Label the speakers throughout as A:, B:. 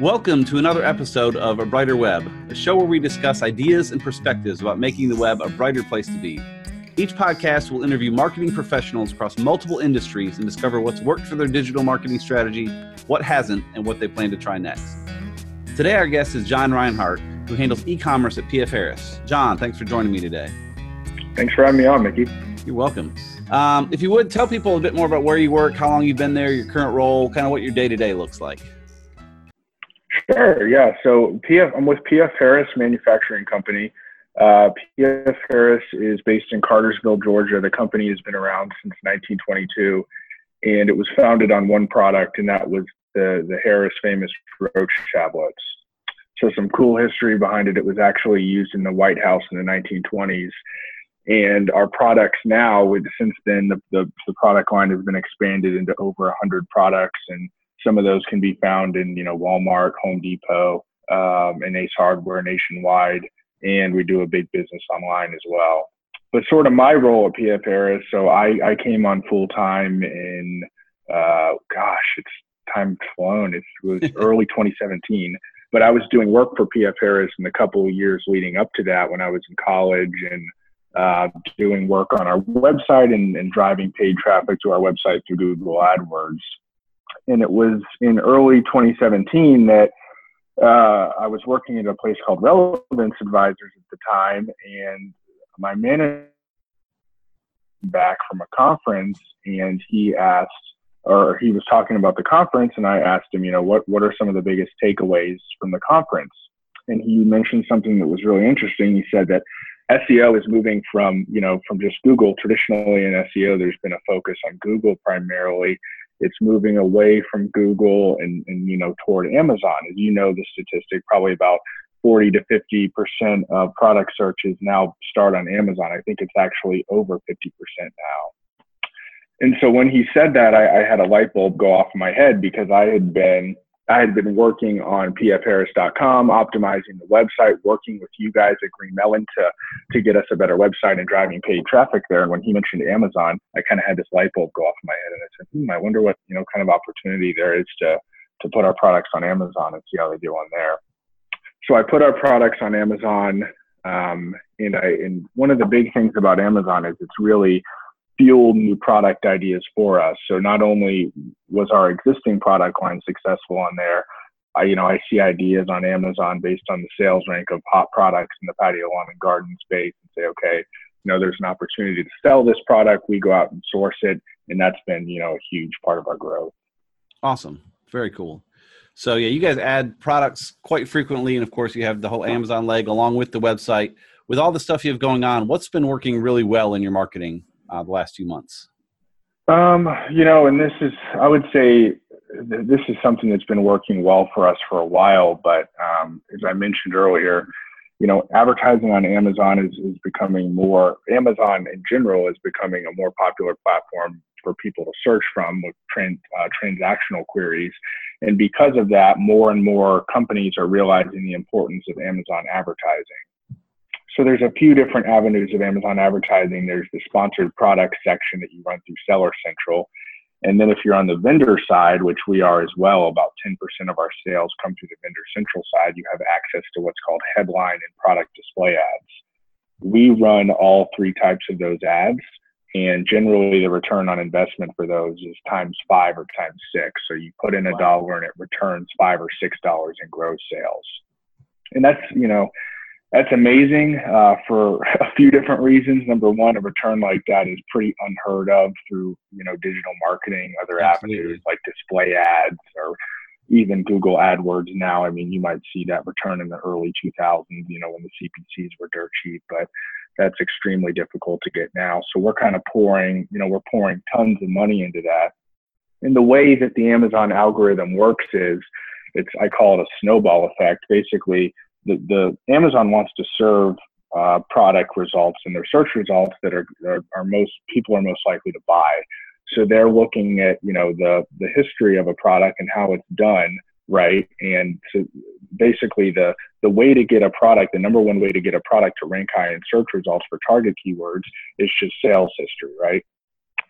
A: Welcome to another episode of A Brighter Web, a show where we discuss ideas and perspectives about making the web a brighter place to be. Each podcast will interview marketing professionals across multiple industries and discover what's worked for their digital marketing strategy, what hasn't, and what they plan to try next. Today, our guest is John Rhinehart, who handles e commerce at PF Harris. John, thanks for joining me today.
B: Thanks for having me on, Mickey.
A: You're welcome. Um, if you would, tell people a bit more about where you work, how long you've been there, your current role, kind of what your day to day looks like.
B: Sure. Yeah. So PF, I'm with PF Harris Manufacturing Company. Uh, PF Harris is based in Cartersville, Georgia. The company has been around since 1922, and it was founded on one product, and that was the the Harris famous roach tablets. So some cool history behind it. It was actually used in the White House in the 1920s, and our products now, with since then, the, the, the product line has been expanded into over 100 products and some of those can be found in, you know, Walmart, Home Depot, um, and Ace Hardware nationwide. And we do a big business online as well. But sort of my role at PF Harris, so I, I came on full time in, uh, gosh, it's time flown. It was early 2017. But I was doing work for PF Harris in the couple of years leading up to that when I was in college and uh, doing work on our website and, and driving paid traffic to our website through Google AdWords and it was in early 2017 that uh, I was working at a place called Relevance Advisors at the time, and my manager back from a conference, and he asked, or he was talking about the conference, and I asked him, you know, what what are some of the biggest takeaways from the conference? And he mentioned something that was really interesting. He said that SEO is moving from, you know, from just Google. Traditionally in SEO, there's been a focus on Google primarily, it's moving away from Google and, and you know toward Amazon. As you know, the statistic probably about 40 to 50 percent of product searches now start on Amazon. I think it's actually over 50 percent now. And so when he said that, I, I had a light bulb go off in my head because I had been I had been working on pfharris.com, optimizing the website, working with you guys at Green Melon to, to get us a better website and driving paid traffic there. And when he mentioned Amazon, I kind of had this light bulb go off in my head and I said, hmm, I wonder what, you know, kind of opportunity there is to, to put our products on Amazon and see how they do on there. So I put our products on Amazon. Um, and I, and one of the big things about Amazon is it's really fuel new product ideas for us. So not only was our existing product line successful on there, I, you know, I see ideas on Amazon based on the sales rank of hot products in the patio lawn and garden space and say, okay, you know, there's an opportunity to sell this product. We go out and source it. And that's been, you know, a huge part of our growth.
A: Awesome. Very cool. So yeah, you guys add products quite frequently. And of course you have the whole Amazon leg along with the website. With all the stuff you have going on, what's been working really well in your marketing uh, the last few months?
B: Um, you know, and this is, I would say, this is something that's been working well for us for a while. But um, as I mentioned earlier, you know, advertising on Amazon is, is becoming more, Amazon in general is becoming a more popular platform for people to search from with trans, uh, transactional queries. And because of that, more and more companies are realizing the importance of Amazon advertising. So there's a few different avenues of Amazon advertising. There's the sponsored product section that you run through Seller Central. And then if you're on the vendor side, which we are as well, about 10% of our sales come through the vendor central side, you have access to what's called headline and product display ads. We run all three types of those ads. And generally, the return on investment for those is times five or times six. So you put in a dollar and it returns five or six dollars in gross sales. And that's, you know, that's amazing uh, for a few different reasons. Number one, a return like that is pretty unheard of through you know digital marketing, other Absolutely. avenues like display ads or even Google AdWords. Now, I mean, you might see that return in the early 2000s, you know, when the CPCs were dirt cheap, but that's extremely difficult to get now. So we're kind of pouring, you know, we're pouring tons of money into that. And the way that the Amazon algorithm works is, it's I call it a snowball effect. Basically the, the Amazon wants to serve uh, product results and their search results that are, are, are most people are most likely to buy. So they're looking at you know the the history of a product and how it's done right and so basically the the way to get a product the number one way to get a product to rank high in search results for target keywords is just sales history right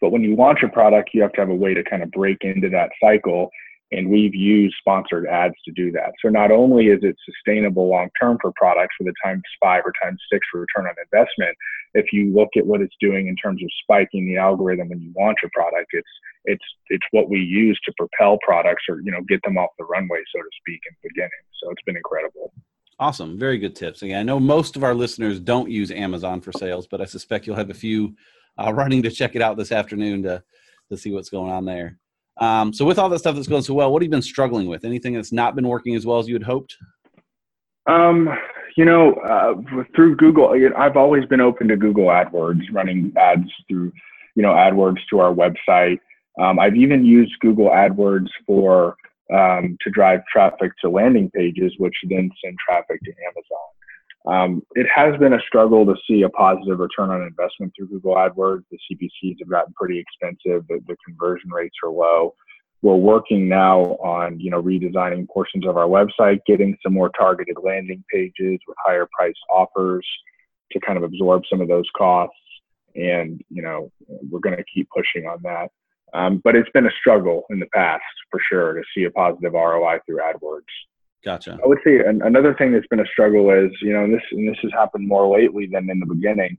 B: but when you launch a product you have to have a way to kind of break into that cycle And we've used sponsored ads to do that. So not only is it sustainable long term for products with a times five or times six return on investment, if you look at what it's doing in terms of spiking the algorithm when you launch a product, it's it's it's what we use to propel products or you know get them off the runway, so to speak, in the beginning. So it's been incredible.
A: Awesome, very good tips. Again, I know most of our listeners don't use Amazon for sales, but I suspect you'll have a few uh, running to check it out this afternoon to to see what's going on there. Um, so with all that stuff that's going so well, what have you been struggling with? Anything that's not been working as well as you had hoped?
B: Um, you know, uh, through Google, I've always been open to Google AdWords, running ads through, you know, AdWords to our website. Um, I've even used Google AdWords for um, to drive traffic to landing pages, which then send traffic to Amazon. Um, it has been a struggle to see a positive return on investment through Google AdWords. The CPCs have gotten pretty expensive. The, the conversion rates are low. We're working now on, you know, redesigning portions of our website, getting some more targeted landing pages with higher price offers to kind of absorb some of those costs. And, you know, we're going to keep pushing on that. Um, but it's been a struggle in the past for sure to see a positive ROI through AdWords.
A: Gotcha.
B: I would say an, another thing that's been a struggle is, you know, and this and this has happened more lately than in the beginning,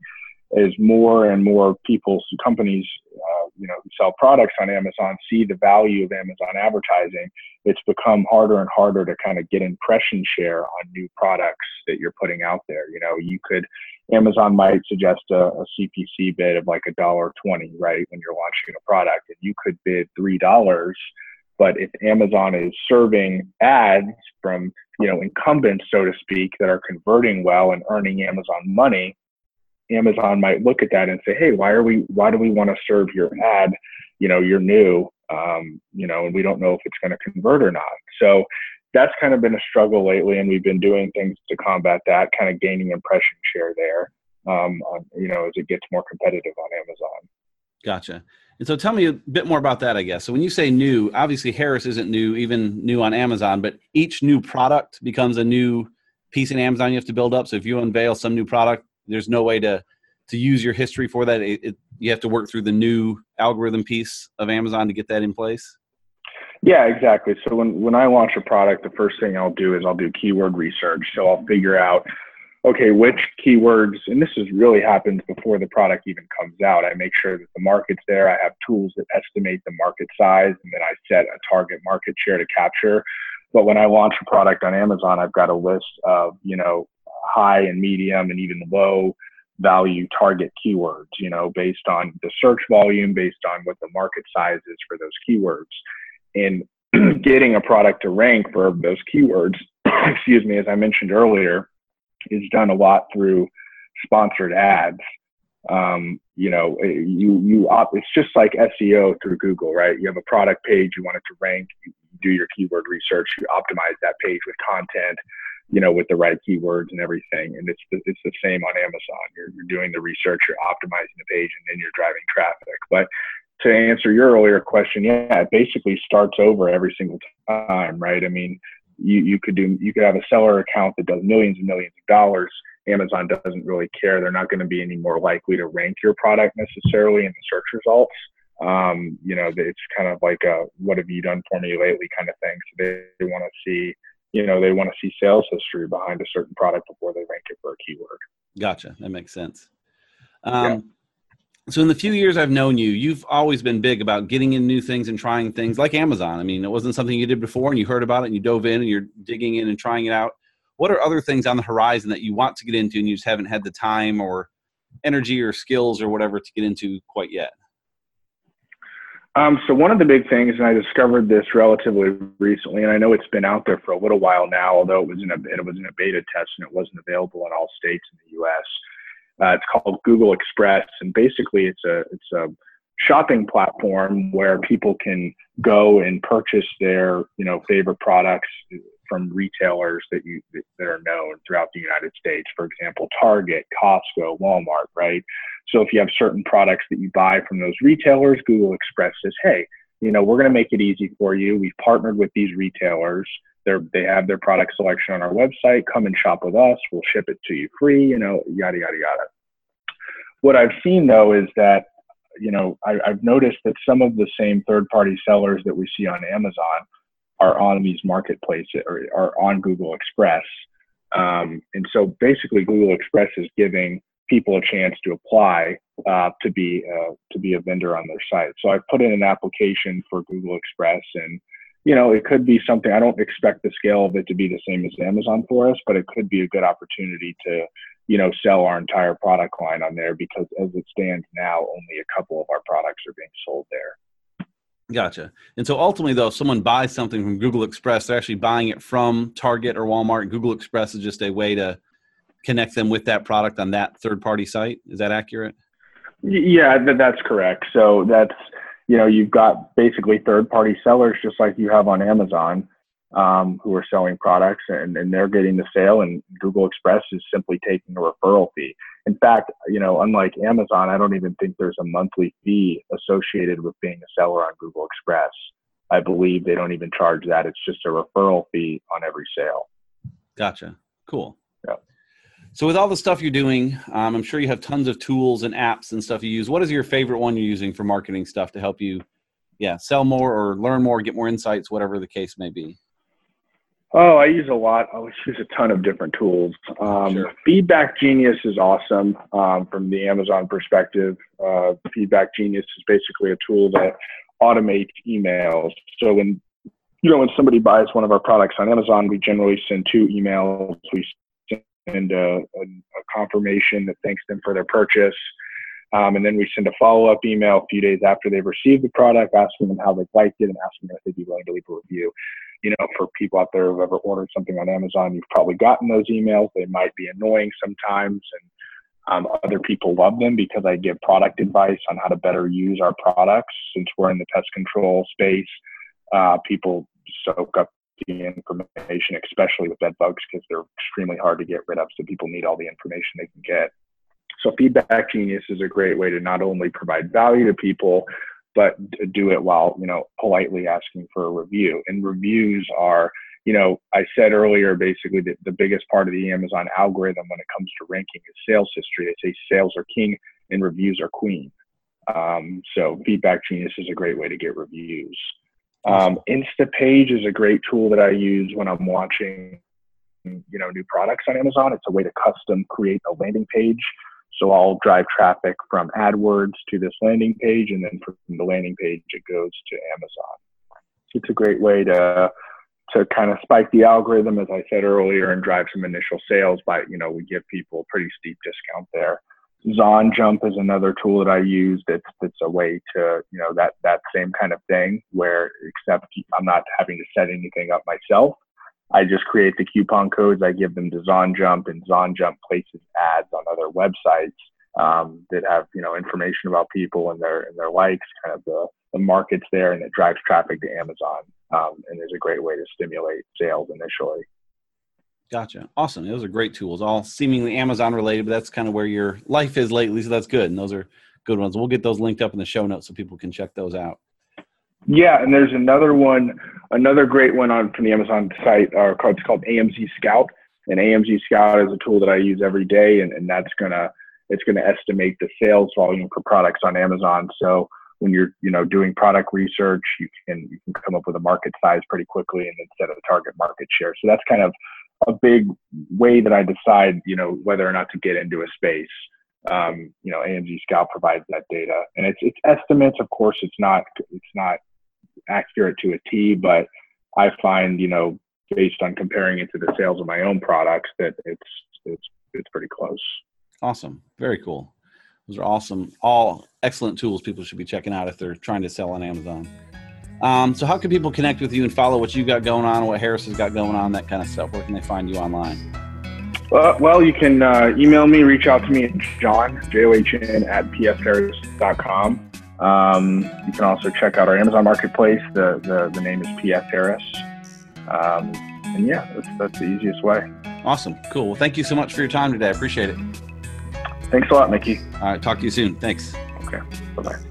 B: is more and more people, companies, uh, you know, who sell products on Amazon see the value of Amazon advertising. It's become harder and harder to kind of get impression share on new products that you're putting out there. You know, you could, Amazon might suggest a, a CPC bid of like a dollar twenty, right, when you're launching a product, and you could bid three dollars but if Amazon is serving ads from you know incumbents, so to speak, that are converting well and earning Amazon money, Amazon might look at that and say, "Hey, why are we? Why do we want to serve your ad? You know, you're new, um, you know, and we don't know if it's going to convert or not." So that's kind of been a struggle lately, and we've been doing things to combat that, kind of gaining impression share there. Um, on, you know, as it gets more competitive on Amazon.
A: Gotcha. And so tell me a bit more about that, I guess. So when you say new, obviously Harris isn't new, even new on Amazon, but each new product becomes a new piece in Amazon you have to build up. So if you unveil some new product, there's no way to to use your history for that. It, it, you have to work through the new algorithm piece of Amazon to get that in place.
B: Yeah, exactly. So when when I launch a product, the first thing I'll do is I'll do keyword research. So I'll figure out okay, which keywords, and this is really happens before the product even comes out. I make sure that the market's there. I have tools that estimate the market size, and then I set a target market share to capture. But when I launch a product on Amazon, I've got a list of, you know, high and medium and even low value target keywords, you know, based on the search volume, based on what the market size is for those keywords. And getting a product to rank for those keywords, excuse me, as I mentioned earlier, is done a lot through sponsored ads. Um, you know, eh, you you op- it's just like SEO through Google, right? You have a product page, you want it to rank, you do your keyword research, you optimize that page with content, you know, with the right keywords and everything. And it's it's the same on Amazon. You're, you're doing the research, you're optimizing the page, and then you're driving traffic. But to answer your earlier question, yeah, it basically starts over every single time, right? I mean, you, you could do you could have a seller account that does millions and millions of dollars. Amazon doesn't really care. They're not going to be any more likely to rank your product necessarily in the search results. Um, you know it's kind of like a what have you done for me lately kind of thing. So they, they want to see you know they want to see sales history behind a certain product before they rank it for a keyword.
A: Gotcha. That makes sense. Um, yeah so in the few years I've known you, you've always been big about getting in new things and trying things like Amazon. I mean, it wasn't something you did before and you heard about it and you dove in and you're digging in and trying it out. What are other things on the horizon that you want to get into and you just haven't had the time or energy or skills or whatever to get into quite yet?
B: Um, so one of the big things, and I discovered this relatively recently, and I know it's been out there for a little while now, although it was in a it was in a beta test and it wasn't available in all states in the U.S. Uh, it's called Google Express, and basically it's a it's a shopping platform where people can go and purchase their you know favorite products from retailers that you that are known throughout the United States. For example, Target, Costco, Walmart, right? So if you have certain products that you buy from those retailers, Google Express says, hey, you know, we're going to make it easy for you. We've partnered with these retailers. They're, they have their product selection on our website. Come and shop with us. We'll ship it to you free, you know, yada, yada, yada. What I've seen though is that, you know, I, I've noticed that some of the same third party sellers that we see on Amazon are on these marketplaces or are on Google Express. Um, and so basically, Google Express is giving people a chance to apply uh, to be uh, to be a vendor on their site. So I put in an application for Google Express, and you know it could be something. I don't expect the scale of it to be the same as Amazon for us, but it could be a good opportunity to you know sell our entire product line on there because as it stands now, only a couple of our products are being sold there.
A: Gotcha. And so ultimately, though, if someone buys something from Google Express, they're actually buying it from Target or Walmart. Google Express is just a way to connect them with that product on that third party site. Is that accurate?
B: Yeah, that's correct. So that's, you know, you've got basically third party sellers just like you have on Amazon um, who are selling products and, and they're getting the sale and Google Express is simply taking a referral fee. In fact, you know, unlike Amazon, I don't even think there's a monthly fee associated with being a seller on Google Express. I believe they don't even charge that. It's just a referral fee on every sale.
A: Gotcha. Cool.
B: Yeah.
A: So with all the stuff you're doing, um, I'm sure you have tons of tools and apps and stuff you use. What is your favorite one you're using for marketing stuff to help you, yeah, sell more or learn more, get more insights, whatever the case may be?
B: Oh, I use a lot. I use a ton of different tools. Um, sure. Feedback Genius is awesome um, from the Amazon perspective. Uh, Feedback Genius is basically a tool that automates emails. So when you know when somebody buys one of our products on Amazon, we generally send two emails. We send a, a, a confirmation that thanks them for their purchase. Um, and then we send a follow up email a few days after they've received the product, asking them how they liked it and asking them if they'd be willing to leave a review. You know, for people out there who've ever ordered something on Amazon, you've probably gotten those emails. They might be annoying sometimes, and um, other people love them because I give product advice on how to better use our products. Since we're in the pest control space, uh, people soak up information, especially with bed bugs, because they're extremely hard to get rid of. So people need all the information they can get. So Feedback Genius is a great way to not only provide value to people, but do it while you know politely asking for a review. And reviews are, you know, I said earlier, basically that the biggest part of the Amazon algorithm when it comes to ranking is sales history. They say sales are king and reviews are queen. Um, so Feedback Genius is a great way to get reviews. Um, Instapage is a great tool that I use when I'm launching, you know, new products on Amazon. It's a way to custom create a landing page. So I'll drive traffic from AdWords to this landing page, and then from the landing page it goes to Amazon. It's a great way to to kind of spike the algorithm, as I said earlier, and drive some initial sales. By you know, we give people a pretty steep discount there. ZonJump is another tool that I use. That's that's a way to you know that that same kind of thing where except I'm not having to set anything up myself. I just create the coupon codes. I give them to Zon Jump, and Zon Jump places ads on other websites um, that have you know information about people and their and their likes, kind of the the markets there, and it drives traffic to Amazon. Um, and is a great way to stimulate sales initially.
A: Gotcha. Awesome. Those are great tools, all seemingly Amazon related, but that's kind of where your life is lately. So that's good. And those are good ones. We'll get those linked up in the show notes so people can check those out.
B: Yeah, and there's another one, another great one on from the Amazon site. Uh, it's called AMZ Scout, and AMZ Scout is a tool that I use every day, and, and that's gonna it's gonna estimate the sales volume for products on Amazon. So when you're you know doing product research, you can you can come up with a market size pretty quickly and then set a target market share. So that's kind of a big way that I decide, you know, whether or not to get into a space. Um, you know, AMZ Scout provides that data, and it's it's estimates. Of course, it's not it's not accurate to a T, but I find, you know, based on comparing it to the sales of my own products, that it's it's it's pretty close.
A: Awesome, very cool. Those are awesome, all excellent tools people should be checking out if they're trying to sell on Amazon. Um, so, how can people connect with you and follow what you've got going on, what Harris has got going on, that kind of stuff? Where can they find you online?
B: Uh, well, you can uh, email me, reach out to me at john, J-O-H-N, at pfharris.com. Um, you can also check out our Amazon Marketplace. The, the, the name is PF Harris. Um, and yeah, that's, that's the easiest way.
A: Awesome. Cool. Well, thank you so much for your time today. I appreciate it.
B: Thanks a lot, Mickey.
A: All right. Talk to you soon. Thanks.
B: Okay. Bye bye.